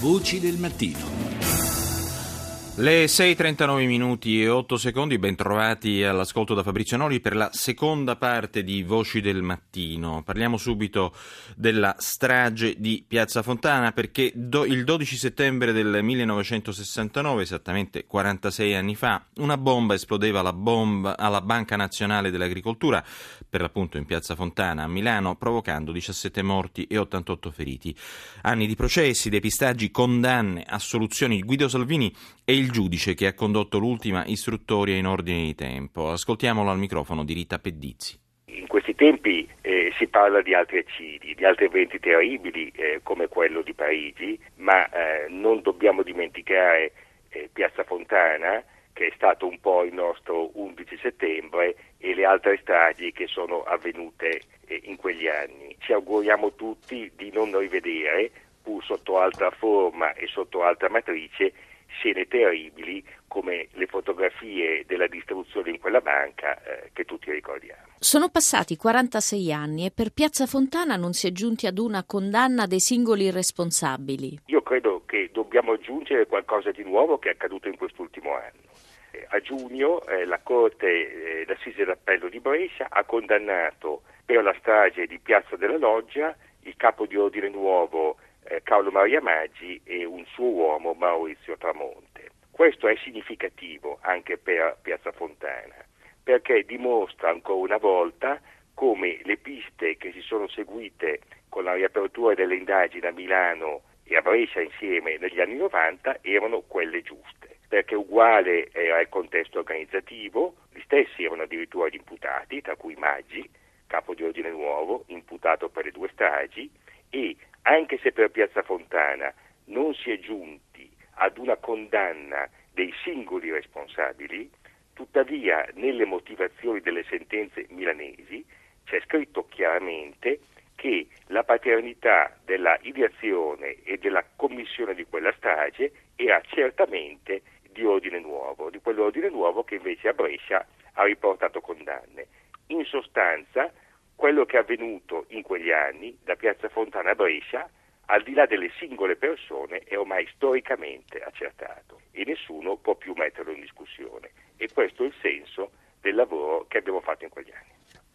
Voci del mattino. Le 6.39 minuti e 8 secondi, bentrovati all'ascolto da Fabrizio Noli per la seconda parte di Voci del Mattino. Parliamo subito della strage di Piazza Fontana perché do, il 12 settembre del 1969, esattamente 46 anni fa, una bomba esplodeva alla, bomba, alla Banca Nazionale dell'Agricoltura, per l'appunto in Piazza Fontana a Milano, provocando 17 morti e 88 feriti. Anni di processi, depistaggi, condanne, assoluzioni. Guido Salvini è il giudice che ha condotto l'ultima istruttoria in ordine di tempo. Ascoltiamolo al microfono di Rita Pedizzi. In questi tempi eh, si parla di altri eccidi, di altri eventi terribili eh, come quello di Parigi, ma eh, non dobbiamo dimenticare eh, Piazza Fontana, che è stato un po' il nostro 11 settembre, e le altre stragi che sono avvenute eh, in quegli anni. Ci auguriamo tutti di non rivedere, pur sotto altra forma e sotto altra matrice, scene terribili come le fotografie della distruzione in quella banca eh, che tutti ricordiamo. Sono passati 46 anni e per Piazza Fontana non si è giunti ad una condanna dei singoli responsabili. Io credo che dobbiamo aggiungere qualcosa di nuovo che è accaduto in quest'ultimo anno. Eh, a giugno eh, la Corte eh, d'Assise d'Appello di Brescia ha condannato per la strage di Piazza della Loggia il capo di ordine nuovo eh, Carlo Maria Maggi e un suo uomo Maurizio Tramonte. Questo è significativo anche per Piazza Fontana perché dimostra ancora una volta come le piste che si sono seguite con la riapertura delle indagini a Milano e a Brescia insieme negli anni 90 erano quelle giuste, perché uguale era il contesto organizzativo, gli stessi erano addirittura gli imputati, tra cui Maggi, capo di ordine nuovo, imputato per le due stragi, e anche se per Piazza Fontana non si è giunti ad una condanna dei singoli responsabili, tuttavia nelle motivazioni delle sentenze milanesi c'è scritto chiaramente che la paternità della ideazione e della commissione di quella strage era certamente di ordine nuovo, di quell'ordine nuovo che invece a Brescia ha riportato condanne. In sostanza, quello che è avvenuto in quegli anni da Piazza Fontana a Brescia, al di là delle singole persone, è ormai storicamente accertato e nessuno può più metterlo in discussione. E questo è il senso del lavoro che abbiamo fatto in quegli anni.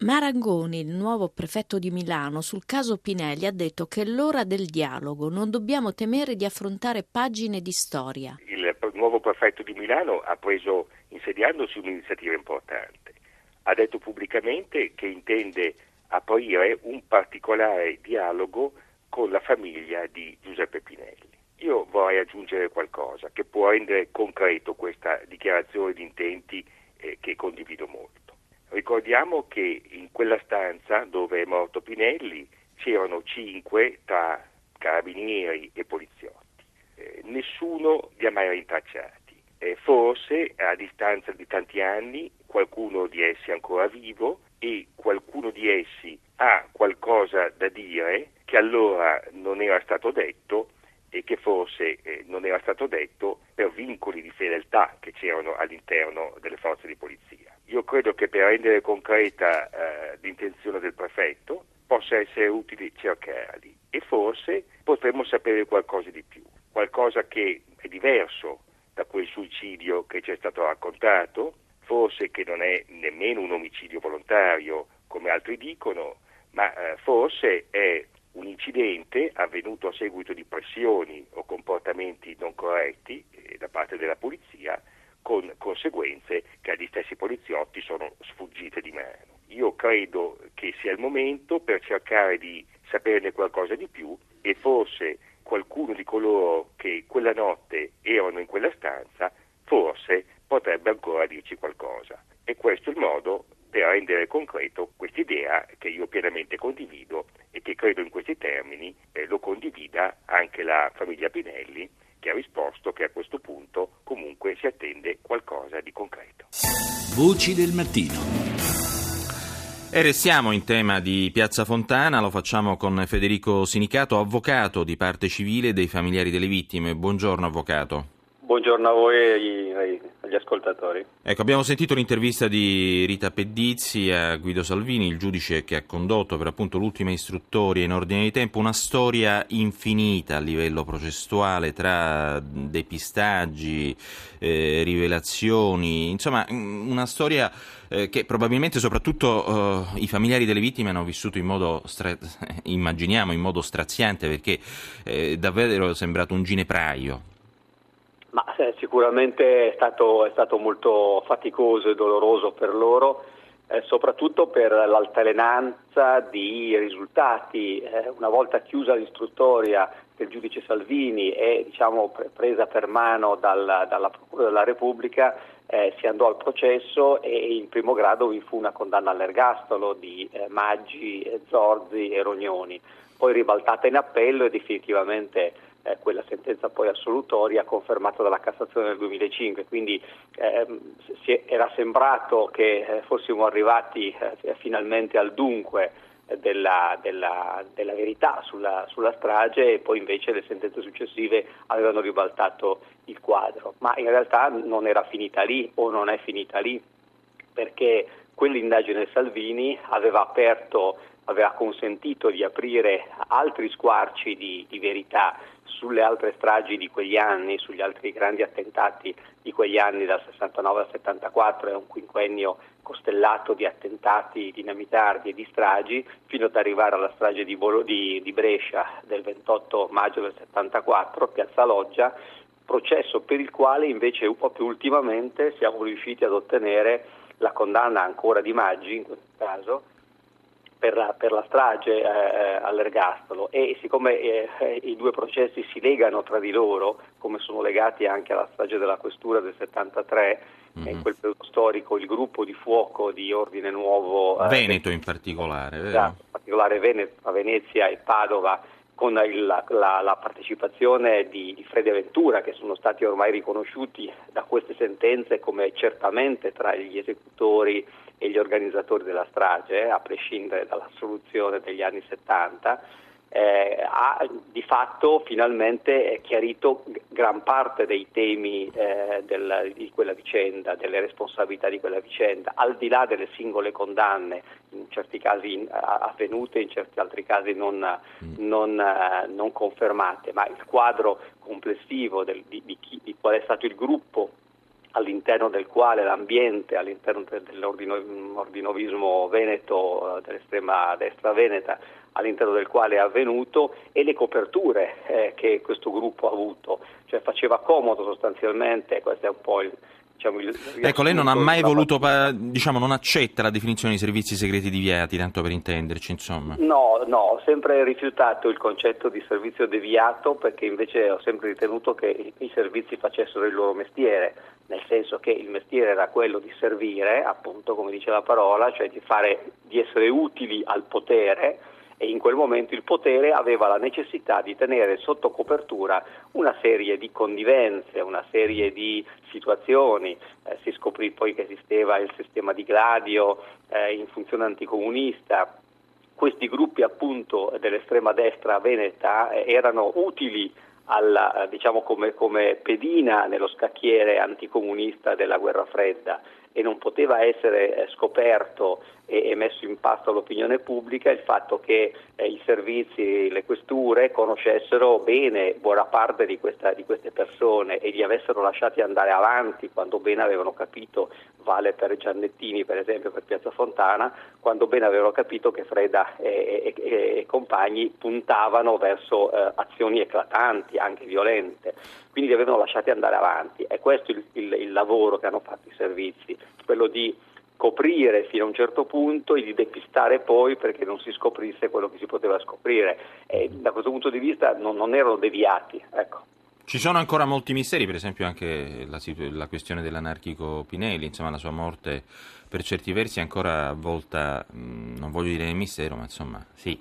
Marangoni, il nuovo prefetto di Milano, sul caso Pinelli ha detto che è l'ora del dialogo, non dobbiamo temere di affrontare pagine di storia. Il nuovo prefetto di Milano ha preso, insediandosi, un'iniziativa importante. Ha detto pubblicamente che intende aprire un particolare dialogo con la famiglia di Giuseppe Pinelli. Io vorrei aggiungere qualcosa che può rendere concreto questa dichiarazione di intenti eh, che condivido molto. Ricordiamo che in quella stanza dove è morto Pinelli c'erano cinque tra carabinieri e poliziotti. Eh, nessuno li ha mai rintracciati. Eh, forse a distanza di tanti anni qualcuno di essi è ancora vivo e qualcuno di essi ha qualcosa da dire che allora non era stato detto e che forse eh, non era stato detto per vincoli di fedeltà che c'erano all'interno delle forze di polizia. Io credo che per rendere concreta eh, l'intenzione del prefetto possa essere utile cercarli e forse potremmo sapere qualcosa di più, qualcosa che è diverso da quel suicidio che ci è stato raccontato, forse che non è nemmeno un omicidio volontario come altri dicono, ma eh, forse è un incidente avvenuto a seguito di pressioni o comportamenti non corretti eh, da parte della polizia con conseguenze che agli stessi poliziotti sono sfuggite di mano. Io credo che sia il momento per cercare di saperne qualcosa di più e forse qualcuno di coloro che quella notte erano in quella stanza forse potrebbe ancora dirci qualcosa. E questo è il modo per rendere concreto quest'idea che io pienamente condivido e che credo in questi termini eh, lo condivida anche la famiglia Pinelli che ha risposto che a questo punto comunque si attende qualcosa di concreto. Voci del mattino. E restiamo in tema di Piazza Fontana, lo facciamo con Federico Sinicato, avvocato di parte civile dei familiari delle vittime. Buongiorno avvocato. Buongiorno a voi agli ascoltatori. Ecco, abbiamo sentito l'intervista di Rita Pedizzi a Guido Salvini, il giudice che ha condotto per appunto l'ultima istruttoria in ordine di tempo, una storia infinita a livello processuale tra depistaggi, eh, rivelazioni, insomma una storia eh, che probabilmente soprattutto eh, i familiari delle vittime hanno vissuto in modo, stra- immaginiamo, in modo straziante perché eh, davvero è sembrato un ginepraio. Ma eh, sicuramente è stato, è stato, molto faticoso e doloroso per loro, eh, soprattutto per l'altalenanza di risultati. Eh, una volta chiusa l'istruttoria del giudice Salvini e diciamo, pre- presa per mano dal, dalla Procura della Repubblica, eh, si andò al processo e in primo grado vi fu una condanna all'ergastolo di eh, Maggi, Zorzi e Rognoni, poi ribaltata in appello e definitivamente eh, quella sentenza poi assolutoria confermata dalla Cassazione nel 2005, quindi ehm, era sembrato che eh, fossimo arrivati eh, finalmente al dunque della, della, della, verità sulla, sulla, strage e poi invece le sentenze successive avevano ribaltato il quadro, ma in realtà non era finita lì o non è finita lì perché quell'indagine Salvini aveva aperto aveva consentito di aprire altri squarci di, di, verità sulle altre stragi di quegli anni, sugli altri grandi attentati di quegli anni dal 69 al 74, è un quinquennio costellato di attentati dinamitardi e di stragi, fino ad arrivare alla strage di, Bolo, di, di Brescia del 28 maggio del 74, Piazza Loggia, processo per il quale invece più ultimamente siamo riusciti ad ottenere la condanna ancora di Maggi in questo caso per la, per la strage eh, all'ergastolo e siccome eh, i due processi si legano tra di loro, come sono legati anche alla strage della questura del 73, mm-hmm. in quel periodo storico il gruppo di fuoco di Ordine Nuovo... Eh, Veneto in particolare, vero? in particolare Veneto, Venezia e Padova, con il, la, la, partecipazione di, di Frede Ventura, che sono stati ormai riconosciuti da queste sentenze come certamente tra gli esecutori e gli organizzatori della strage, a prescindere dalla soluzione degli anni 70, eh, ha di fatto finalmente chiarito gran parte dei temi eh, del, di quella vicenda, delle responsabilità di quella vicenda, al di là delle singole condanne, in certi casi avvenute, in certi altri casi non, mm. non, eh, non confermate, ma il quadro complessivo del, di, di, chi, di qual è stato il gruppo all'interno del quale l'ambiente, all'interno dell'ordinovismo veneto, eh, dell'estrema destra veneta, all'interno del quale è avvenuto e le coperture eh, che questo gruppo ha avuto, cioè faceva comodo sostanzialmente, questo è un po' il, Diciamo, ecco, lei non ha mai voluto, diciamo, non accetta la definizione di servizi segreti deviati, tanto per intenderci, insomma. No, no, ho sempre rifiutato il concetto di servizio deviato perché invece ho sempre ritenuto che i servizi facessero il loro mestiere, nel senso che il mestiere era quello di servire, appunto, come dice la parola, cioè di, fare, di essere utili al potere e in quel momento il potere aveva la necessità di tenere sotto copertura una serie di connivenze, una serie di situazioni. Eh, si scoprì poi che esisteva il sistema di Gladio eh, in funzione anticomunista. Questi gruppi appunto dell'estrema destra veneta eh, erano utili alla, eh, diciamo come, come pedina nello scacchiere anticomunista della guerra fredda e non poteva essere eh, scoperto e, messo in pasto all'opinione pubblica il fatto che eh, i servizi, le questure conoscessero bene buona parte di, questa, di, queste persone e li avessero lasciati andare avanti quando bene avevano capito, vale per Giannettini per esempio per Piazza Fontana, quando bene avevano capito che Freda e, e, e compagni puntavano verso eh, azioni eclatanti, anche violente, quindi li avevano lasciati andare avanti. È questo il, il, il lavoro che hanno fatto i servizi quello di coprire fino a un certo punto e di depistare poi perché non si scoprisse quello che si poteva scoprire. E da questo punto di vista non, non erano deviati. Ecco. Ci sono ancora molti misteri, per esempio anche la, la, questione dell'anarchico Pinelli, insomma la sua morte per certi versi è ancora avvolta, non voglio dire nel mistero, ma insomma sì.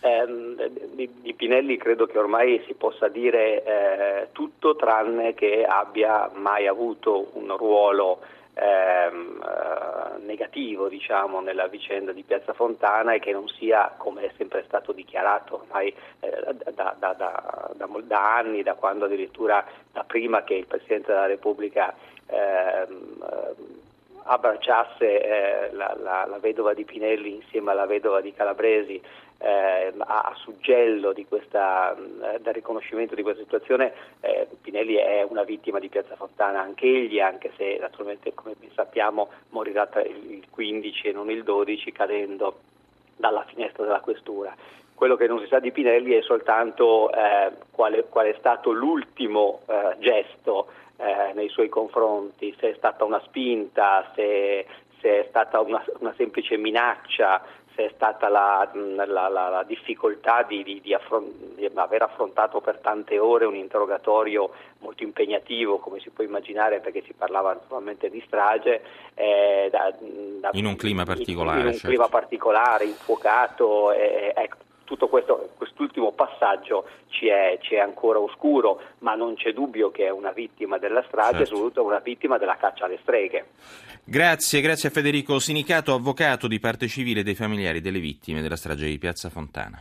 Eh, di, di, Pinelli credo che ormai si possa dire eh, tutto tranne che abbia mai avuto un ruolo ehm, eh, negativo diciamo, nella vicenda di Piazza Fontana e che non sia, come è sempre stato dichiarato ormai eh, da, da, da, da, anni, da quando addirittura da prima che il Presidente della Repubblica ehm, abbracciasse eh, la, la, la, vedova di Pinelli insieme alla vedova di Calabresi eh, a, a, suggello questa, del riconoscimento di questa situazione, eh, Pinelli è una vittima di Piazza Fontana, anche egli, anche se naturalmente come sappiamo morirà il 15 e non il 12 cadendo dalla finestra della questura. Quello che non si sa di Pinelli è soltanto eh, qual, qual, è stato l'ultimo eh, gesto eh, nei suoi confronti, se è stata una spinta, se, se è stata una, una semplice minaccia, se è stata la, la, la, la difficoltà di, di, di, affron- di, aver affrontato per tante ore un interrogatorio molto impegnativo, come si può immaginare, perché si parlava naturalmente di strage. Eh, da, da, in un clima particolare. In, in un certo. clima particolare, infuocato. Eh, ecco, tutto questo, quest'ultimo passaggio ci è, ci è, ancora oscuro, ma non c'è dubbio che è una vittima della strage, certo. soprattutto una vittima della caccia alle streghe. Grazie, grazie a Federico Sinicato, avvocato di parte civile dei familiari delle vittime della strage di Piazza Fontana.